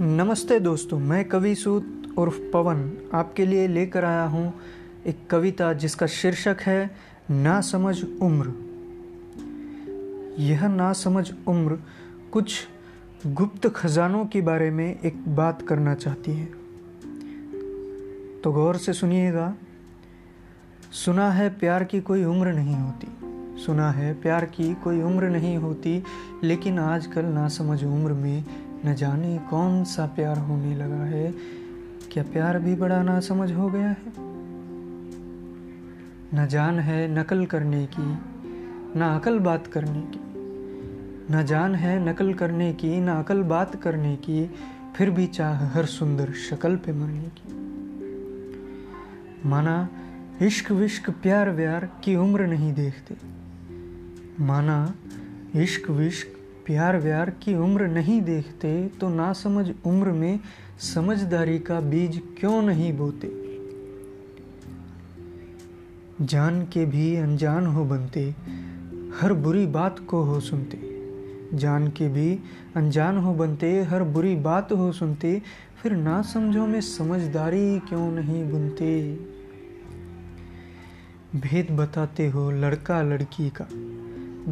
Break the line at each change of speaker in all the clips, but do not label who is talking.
नमस्ते दोस्तों, मैं कवि सूत उर्फ़ पवन आपके लिए लेकर आया हूँ एक कविता जिसका शीर्षक है ना समझ उम्र। यह ना समझ उम्र कुछ गुप्त खजानों के बारे में एक बात करना चाहती है। तो गौर से सुनिएगा। सुना है प्यार की कोई उम्र नहीं होती। सुना है प्यार की कोई उम्र नहीं होती, लेकिन आजकल ना समझ उम्र में न जाने कौन सा प्यार होने लगा है। क्या प्यार भी बड़ा ना समझ हो गया है? न जान है नकल करने की, न अकल बात करने की। न जान है नकल करने की, न अकल बात करने की, फिर भी चाह हर सुंदर शक्ल पे मरने की। माना इश्क विश्क प्यार व्यार की उम्र नहीं देखते। माना इश्क विश्क प्यार व्यार की उम्र नहीं देखते तो ना समझ उम्र में समझदारी का बीज क्यों नहीं बोते? जान के भी अनजान हो बनते, हर बुरी बात को हो सुनते। जान के भी अनजान हो बनते, हर बुरी बात हो सुनते, फिर ना समझो में समझदारी क्यों नहीं बुनते? भेद बताते हो लड़का लड़की का,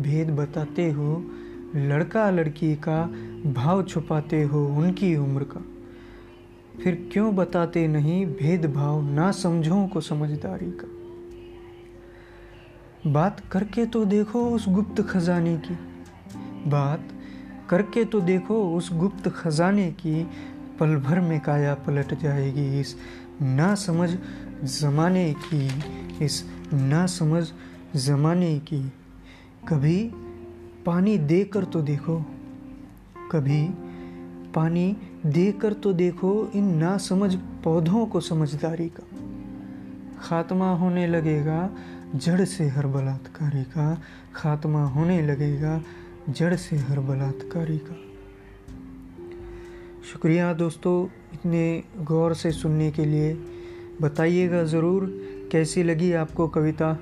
भेद बताते हो लड़का लड़की का भाव छुपाते हो उनकी उम्र का। फिर क्यों बताते नहीं भेदभाव ना समझो को समझदारी का? बात करके तो देखो उस गुप्त खजाने की। बात करके तो देखो उस गुप्त खजाने की। पल भर में काया पलट जाएगी इस ना समझ जमाने की, इस ना समझ जमाने की। कभी पानी देकर तो देखो। कभी पानी देकर तो देखो इन ना समझ पौधों को समझदारी का। खात्मा होने लगेगा जड़ से हर बलात्कारी का। खात्मा होने लगेगा जड़ से हर बलात्कारी का। शुक्रिया दोस्तों इतने गौर से सुनने के लिए। बताइएगा ज़रूर कैसी लगी आपको कविता?